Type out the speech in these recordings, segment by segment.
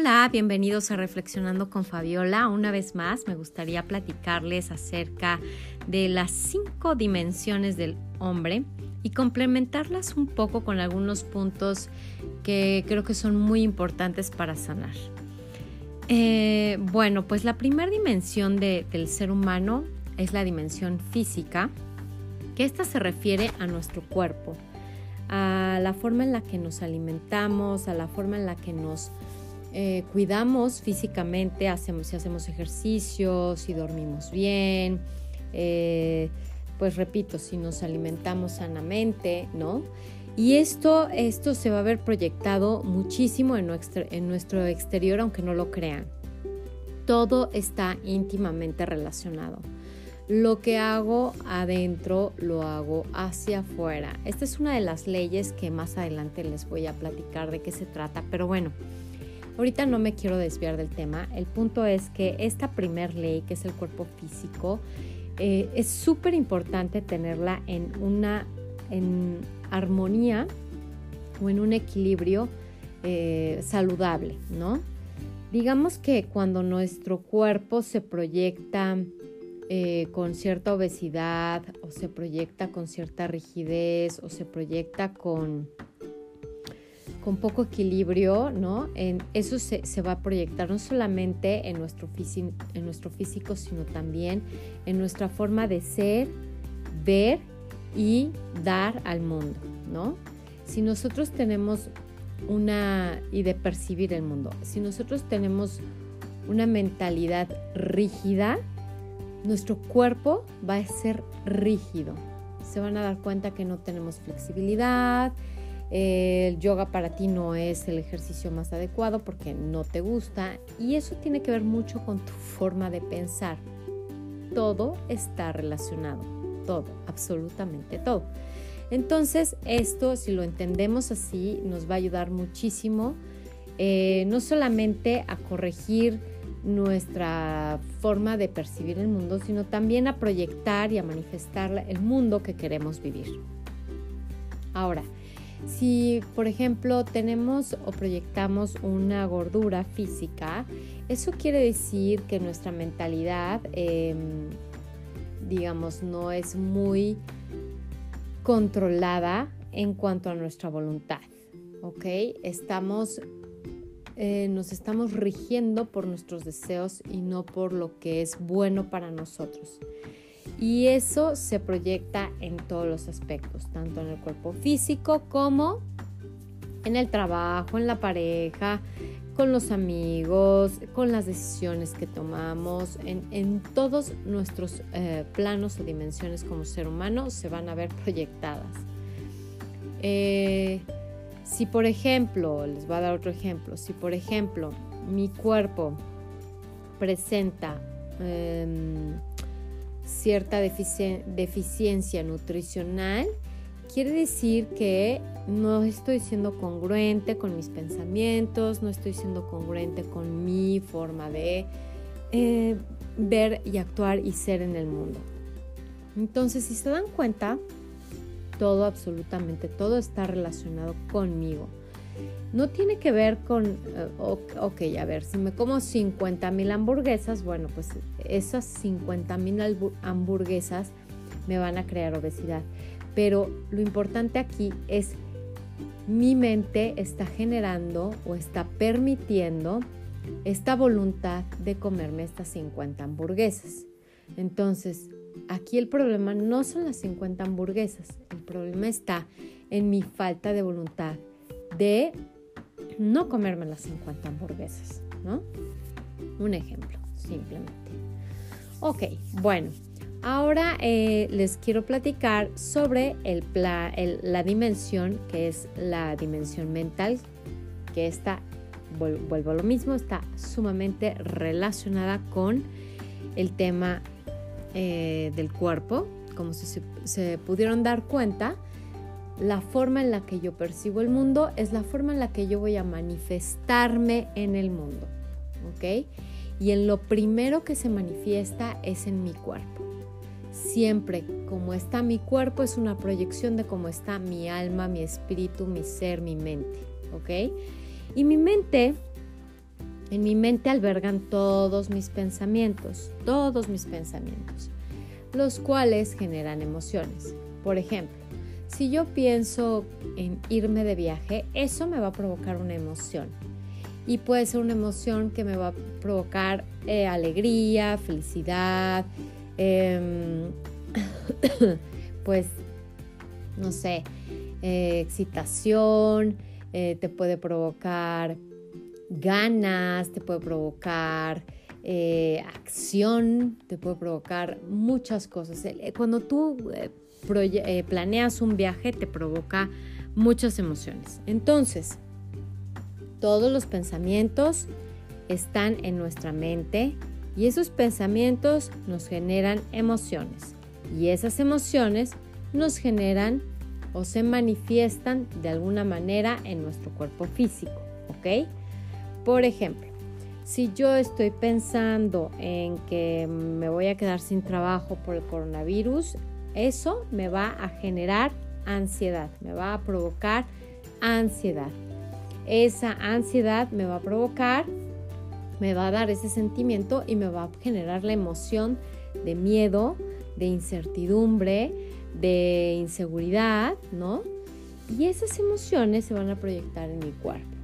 Hola, bienvenidos a Reflexionando con Fabiola. Una vez más me gustaría platicarles acerca de las cinco dimensiones del hombre y complementarlas un poco con algunos puntos que creo que son muy importantes para sanar. Eh, bueno, pues la primera dimensión del ser humano es la dimensión física, que esta se refiere a nuestro cuerpo, a la forma en la que nos alimentamos, a la forma en la que nos eh, cuidamos físicamente, hacemos, si hacemos ejercicio, si dormimos bien, eh, pues repito, si nos alimentamos sanamente, ¿no? Y esto, esto se va a ver proyectado muchísimo en nuestro, en nuestro exterior, aunque no lo crean. Todo está íntimamente relacionado. Lo que hago adentro lo hago hacia afuera. Esta es una de las leyes que más adelante les voy a platicar de qué se trata, pero bueno, ahorita no me quiero desviar del tema. El punto es que esta primer ley, que es el cuerpo físico, eh, es súper importante tenerla en una en armonía o en un equilibrio eh, saludable, ¿no? Digamos que cuando nuestro cuerpo se proyecta eh, con cierta obesidad o se proyecta con cierta rigidez o se proyecta con, con poco equilibrio, ¿no? En, eso se, va a proyectar no solamente en nuestro, en nuestro físico, sino también en nuestra forma de ser, ver y dar al mundo, ¿no? Si nosotros tenemos una, y de percibir el mundo, si nosotros tenemos una mentalidad rígida, nuestro cuerpo va a ser rígido. Se van a dar cuenta que no tenemos flexibilidad. El yoga para ti no es el ejercicio más adecuado porque no te gusta y eso tiene que ver mucho con tu forma de pensar. Todo está relacionado, todo, absolutamente todo. Entonces esto, si lo entendemos así, nos va a ayudar muchísimo, eh, no solamente a corregir nuestra forma de percibir el mundo, sino también a proyectar y a manifestar el mundo que queremos vivir. Ahora, si por ejemplo tenemos o proyectamos una gordura física, eso quiere decir que nuestra mentalidad, em, digamos, no es muy controlada en cuanto a nuestra voluntad. ¿Ok? Estamos eh, nos estamos rigiendo por nuestros deseos y no por lo que es bueno para nosotros. Y eso se proyecta en todos los aspectos, tanto en el cuerpo físico como en el trabajo, en la pareja, con los amigos, con las decisiones que tomamos, en, todos nuestros eh, planos o dimensiones como ser humano se van a ver proyectadas. Eh, si por ejemplo, les voy a dar otro ejemplo, si por ejemplo mi cuerpo presenta em, cierta deficiencia nutricional, quiere decir que no estoy siendo congruente con mis pensamientos, no estoy siendo congruente con mi forma de eh, ver y actuar y ser en el mundo. Entonces, si se dan cuenta, todo, absolutamente todo está relacionado conmigo. No tiene que ver con, eh, ok, a ver, si me como 50 mil hamburguesas, bueno, pues esas 50 mil hamburguesas me van a crear obesidad. Pero lo importante aquí es mi mente está generando o está permitiendo esta voluntad de comerme estas 50 hamburguesas. Entonces, aquí el problema no son las 50 hamburguesas, el problema está en mi falta de voluntad de no comerme las 50 hamburguesas, ¿no? Un ejemplo, simplemente. Ok, bueno, ahora eh, les quiero platicar sobre el, la dimensión que es la dimensión mental, que está, vuelvo a lo mismo, está sumamente relacionada con el tema eh, del cuerpo, como si se, pudieron dar cuenta, la forma en la que yo percibo el mundo es la forma en la que yo voy a manifestarme en el mundo. ¿Ok? Y en lo primero que se manifiesta es en mi cuerpo. Siempre como está mi cuerpo es una proyección de cómo está mi alma, mi espíritu, mi ser, mi mente. ¿Ok? Y mi mente En mi mente albergan todos mis pensamientos, todos mis pensamientos, los cuales generan emociones. Por ejemplo, si yo pienso en irme de viaje, eso me va a provocar una emoción. Y puede ser una emoción que me va a provocar eh, alegría, felicidad, em, pues, no sé, eh, excitación, eh, te puede provocar ganas, te puede provocar acción, te puede provocar muchas cosas. Cuando tú eh, planeas un viaje te provoca muchas emociones. Entonces, todos los pensamientos están en nuestra mente y esos pensamientos nos generan emociones y esas emociones nos generan o se manifiestan de alguna manera en nuestro cuerpo físico, ¿ok? Por ejemplo, si yo estoy pensando en que me voy a quedar sin trabajo por el coronavirus, eso me va a generar ansiedad, me va a provocar ansiedad. Esa ansiedad me va a provocar, me va a dar ese sentimiento y me va a generar la emoción de miedo, de incertidumbre, de inseguridad, ¿no? Y esas emociones se van a proyectar en mi cuerpo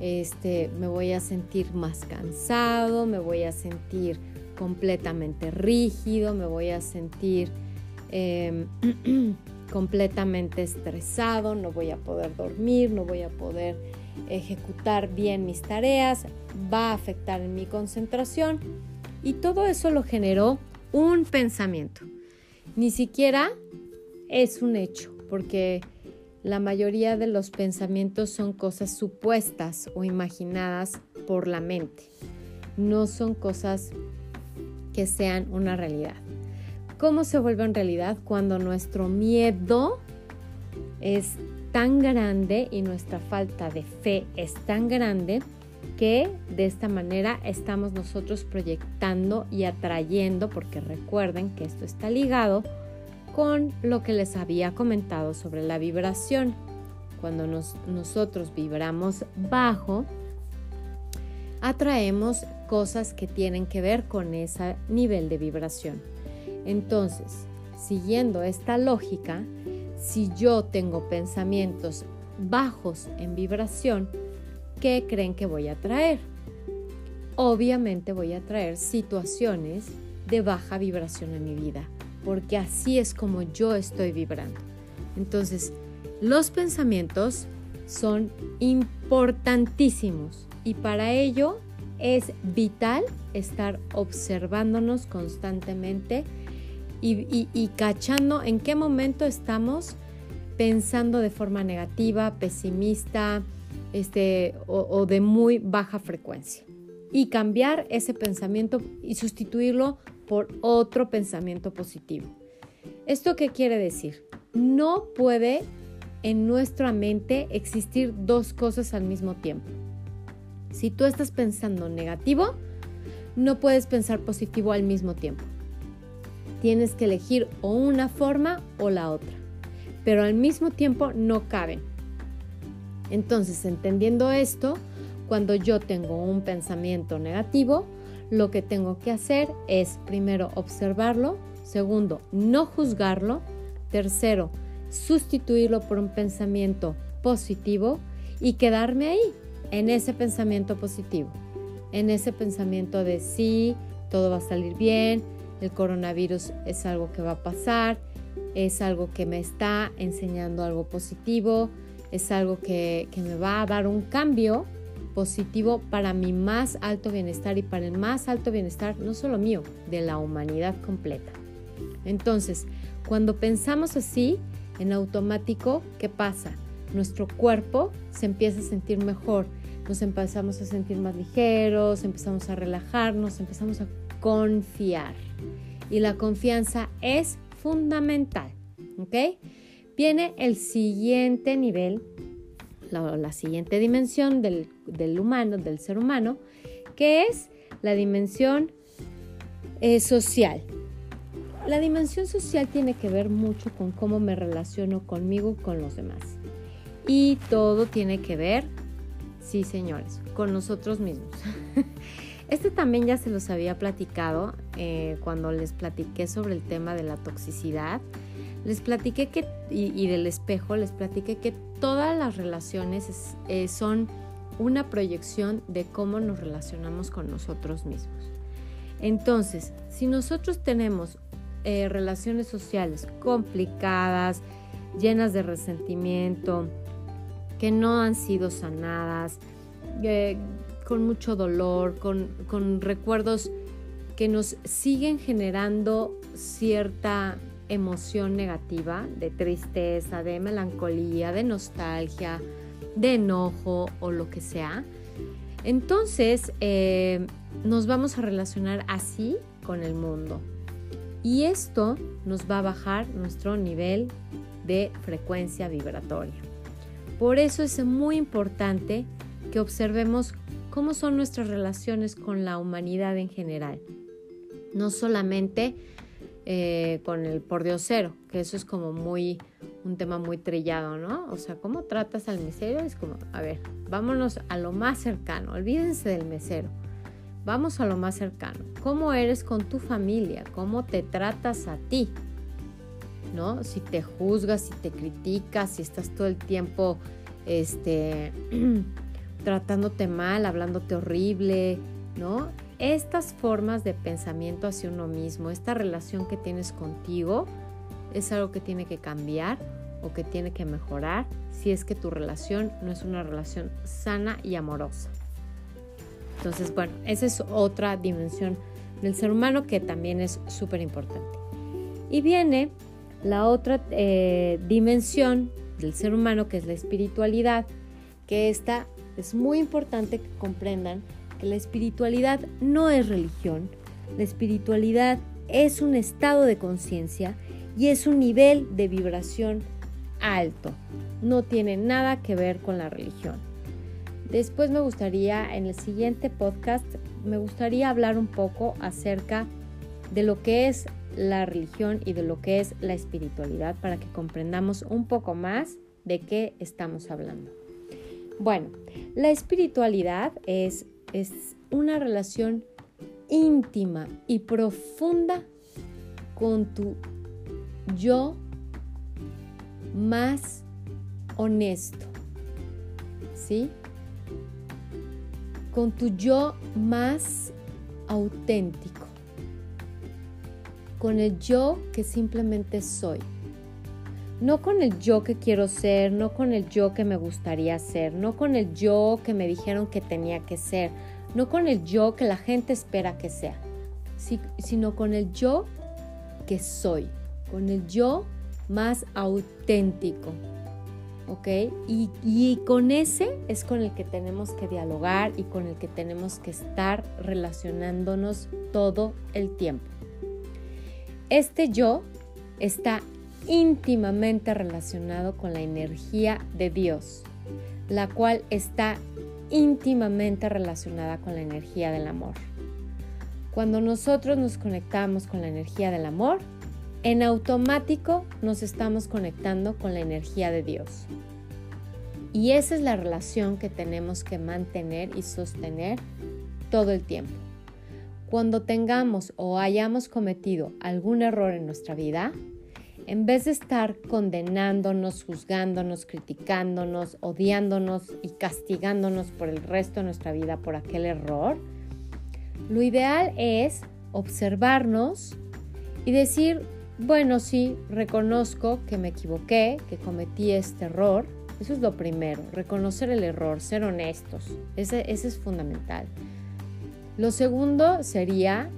este, me voy a sentir más cansado, me voy a sentir completamente rígido, me voy a sentir em, completamente estresado, no voy a poder dormir, no voy a poder ejecutar bien mis tareas, va a afectar en mi concentración y todo eso lo generó un pensamiento. Ni siquiera es un hecho, porque la mayoría de los pensamientos son cosas supuestas o imaginadas por la mente. No son cosas que sean una realidad. ¿Cómo se vuelve en realidad? Cuando nuestro miedo es tan grande y nuestra falta de fe es tan grande que de esta manera estamos nosotros proyectando y atrayendo, porque recuerden que esto está ligado con lo que les había comentado sobre la vibración. Cuando nosotros vibramos bajo, atraemos cosas que tienen que ver con ese nivel de vibración. Entonces, siguiendo esta lógica, si yo tengo pensamientos bajos en vibración, ¿qué creen que voy a traer? Obviamente voy a traer situaciones de baja vibración en mi vida porque así es como yo estoy vibrando. Entonces, los pensamientos son importantísimos y para ello es vital estar observándonos constantemente y, cachando en qué momento estamos pensando de forma negativa, pesimista este, o de muy baja frecuencia. Y cambiar ese pensamiento y sustituirlo por otro pensamiento positivo. ¿Esto qué quiere decir? No puede en nuestra mente existir dos cosas al mismo tiempo. Si tú estás pensando negativo, no puedes pensar positivo al mismo tiempo. Tienes que elegir o una forma o la otra, pero al mismo tiempo no caben. Entonces, entendiendo esto, cuando yo tengo un pensamiento negativo, lo que tengo que hacer es primero observarlo, segundo, no juzgarlo, tercero, sustituirlo por un pensamiento positivo y quedarme ahí, en ese pensamiento positivo, en ese pensamiento de sí, todo va a salir bien, el coronavirus es algo que va a pasar, es algo que me está enseñando algo positivo, es algo que, me va a dar un cambio positivo para mi más alto bienestar y para el más alto bienestar, no solo mío, de la humanidad completa. Entonces, cuando pensamos así, en automático, ¿qué pasa? Nuestro cuerpo se empieza a sentir mejor, nos empezamos a sentir más ligeros, empezamos a relajarnos, empezamos a confiar. Y la confianza es fundamental, ¿ok? Viene el siguiente nivel la, siguiente dimensión del, humano, del ser humano, que es la dimensión eh, social. La dimensión social tiene que ver mucho con cómo me relaciono conmigo con los demás. Y todo tiene que ver Sí, señores, con nosotros mismos. Este también ya se los había platicado eh, cuando les platiqué sobre el tema de la toxicidad. Les platiqué que, y, del espejo, les platiqué que todas las relaciones eh, son una proyección de cómo nos relacionamos con nosotros mismos. Entonces, si nosotros tenemos eh, relaciones sociales complicadas, llenas de resentimiento, que no han sido sanadas, con mucho dolor, con, recuerdos que nos siguen generando cierta emoción negativa, de tristeza, de melancolía, de nostalgia, de enojo o lo que sea. Entonces eh, nos vamos a relacionar así con el mundo. Y esto nos va a bajar nuestro nivel de frecuencia vibratoria. Por eso es muy importante que observemos cómo son nuestras relaciones con la humanidad en general. No solamente eh, con el por cero, que eso es como muy un tema muy trillado, ¿no? O sea, ¿cómo tratas al mesero? Es como, a ver, vámonos a lo más cercano, olvídense del mesero. Vamos a lo más cercano. ¿Cómo eres con tu familia? ¿Cómo te tratas a ti? ¿No? Si te juzgas, si te criticas, si estás todo el tiempo este tratándote mal, hablándote horrible, ¿no? Estas formas de pensamiento hacia uno mismo, esta relación que tienes contigo, es algo que tiene que cambiar o que tiene que mejorar si es que tu relación no es una relación sana y amorosa. Entonces, bueno, esa es otra dimensión del ser humano que también es súper importante. Y viene la otra eh, dimensión del ser humano que es la espiritualidad, que esta es muy importante que comprendan que la espiritualidad no es religión, la espiritualidad es un estado de conciencia y es un nivel de vibración alto. No tiene nada que ver con la religión. Después me gustaría, en el siguiente podcast, me gustaría hablar un poco acerca de lo que es la religión y de lo que es la espiritualidad para que comprendamos un poco más de qué estamos hablando. Bueno, la espiritualidad es, es una relación íntima y profunda con tu yo más honesto, ¿sí? Con tu yo más auténtico, con el yo que simplemente soy no con el yo que quiero ser, no con el yo que me gustaría ser, no con el yo que me dijeron que tenía que ser, no con el yo que la gente espera que sea, sino con el yo que soy, con el yo más auténtico. ¿Ok? Y, y con ese es con el que tenemos que dialogar y con el que tenemos que estar relacionándonos todo el tiempo. Este yo está íntimamente relacionado con la energía de Dios, la cual está íntimamente relacionada con la energía del amor. Cuando nosotros nos conectamos con la energía del amor, en automático nos estamos conectando con la energía de Dios. Y esa es la relación que tenemos que mantener y sostener todo el tiempo. Cuando tengamos o hayamos cometido algún error en nuestra vida, en vez de estar condenándonos, juzgándonos, criticándonos, odiándonos y castigándonos por el resto de nuestra vida por aquel error, lo ideal es observarnos y decir, bueno, sí, reconozco que me equivoqué, que cometí este error. Eso es lo primero, reconocer el error, ser honestos. Ese, es fundamental. Lo segundo sería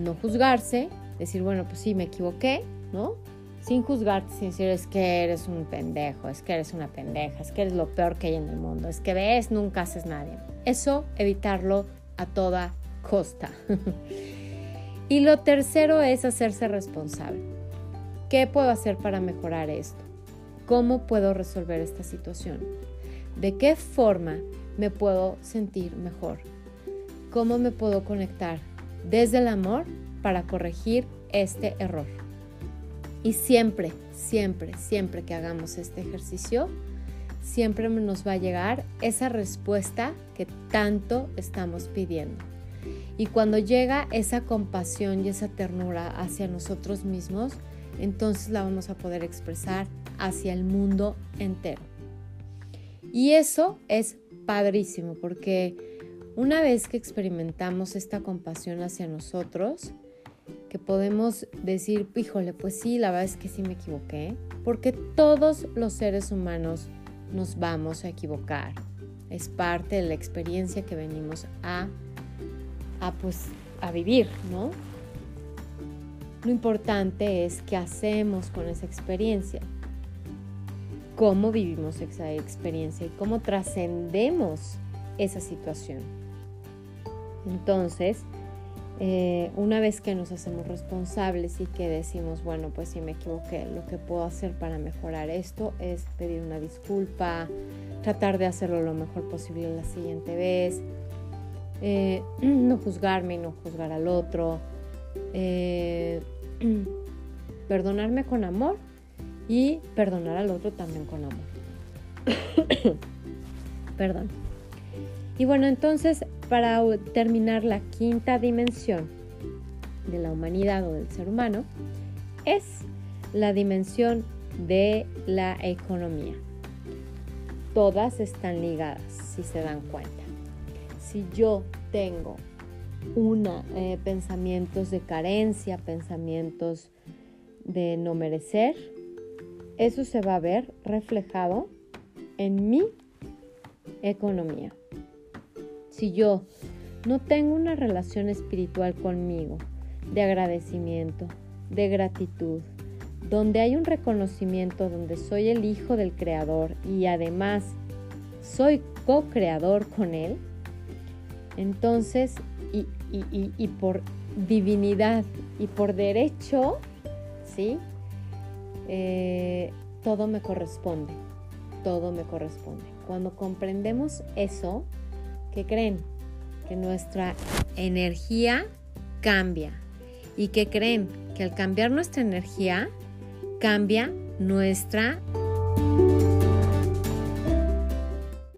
no juzgarse, decir, bueno, pues sí, me equivoqué, ¿no? Sin juzgarte, sin decir es que eres un pendejo, es que eres una pendeja, es que eres lo peor que hay en el mundo, es que ves, nunca haces nadie. Eso evitarlo a toda costa. y lo tercero es hacerse responsable. ¿Qué puedo hacer para mejorar esto? ¿Cómo puedo resolver esta situación? ¿De qué forma me puedo sentir mejor? ¿Cómo me puedo conectar desde el amor para corregir este error? Y siempre, siempre, siempre que hagamos este ejercicio, siempre nos va a llegar esa respuesta que tanto estamos pidiendo. Y cuando llega esa compasión y esa ternura hacia nosotros mismos, entonces la vamos a poder expresar hacia el mundo entero. Y eso es padrísimo porque una vez que experimentamos esta compasión hacia nosotros, que podemos decir, híjole, pues sí, la verdad es que sí me equivoqué, porque todos los seres humanos nos vamos a equivocar. Es parte de la experiencia que venimos a, a, pues, a vivir, ¿no? Lo importante es qué hacemos con esa experiencia, cómo vivimos esa experiencia y cómo trascendemos esa situación. Entonces, eh, una vez que nos hacemos responsables y que decimos, bueno, pues si me equivoqué, lo que puedo hacer para mejorar esto es pedir una disculpa, tratar de hacerlo lo mejor posible la siguiente vez, eh, no juzgarme y no juzgar al otro, eh, perdonarme con amor y perdonar al otro también con amor. Perdón. Y bueno, entonces para terminar la quinta dimensión de la humanidad o del ser humano es la dimensión de la economía. Todas están ligadas, si se dan cuenta. Si yo tengo una, eh, pensamientos de carencia, pensamientos de no merecer, eso se va a ver reflejado en mi economía si yo no tengo una relación espiritual conmigo de agradecimiento, de gratitud, donde hay un reconocimiento, donde soy el hijo del Creador y además soy co-creador con Él, entonces, y, por divinidad y por derecho, ¿sí? Eh, todo me corresponde, todo me corresponde. Cuando comprendemos eso, ¿Qué creen? Que nuestra energía cambia. ¿Y que creen? Que al cambiar nuestra energía, cambia nuestra